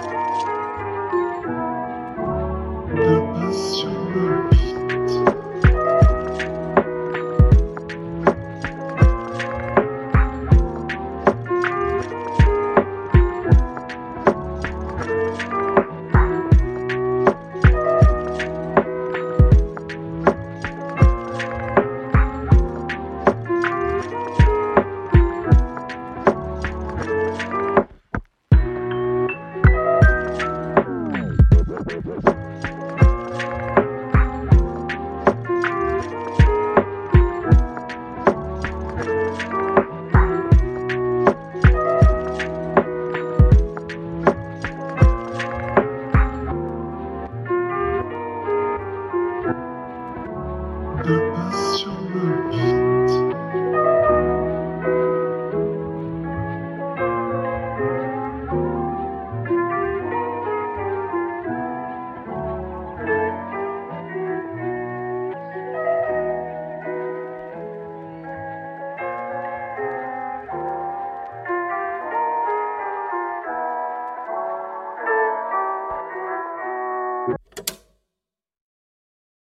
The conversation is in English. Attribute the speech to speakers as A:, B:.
A: Thank you. you. you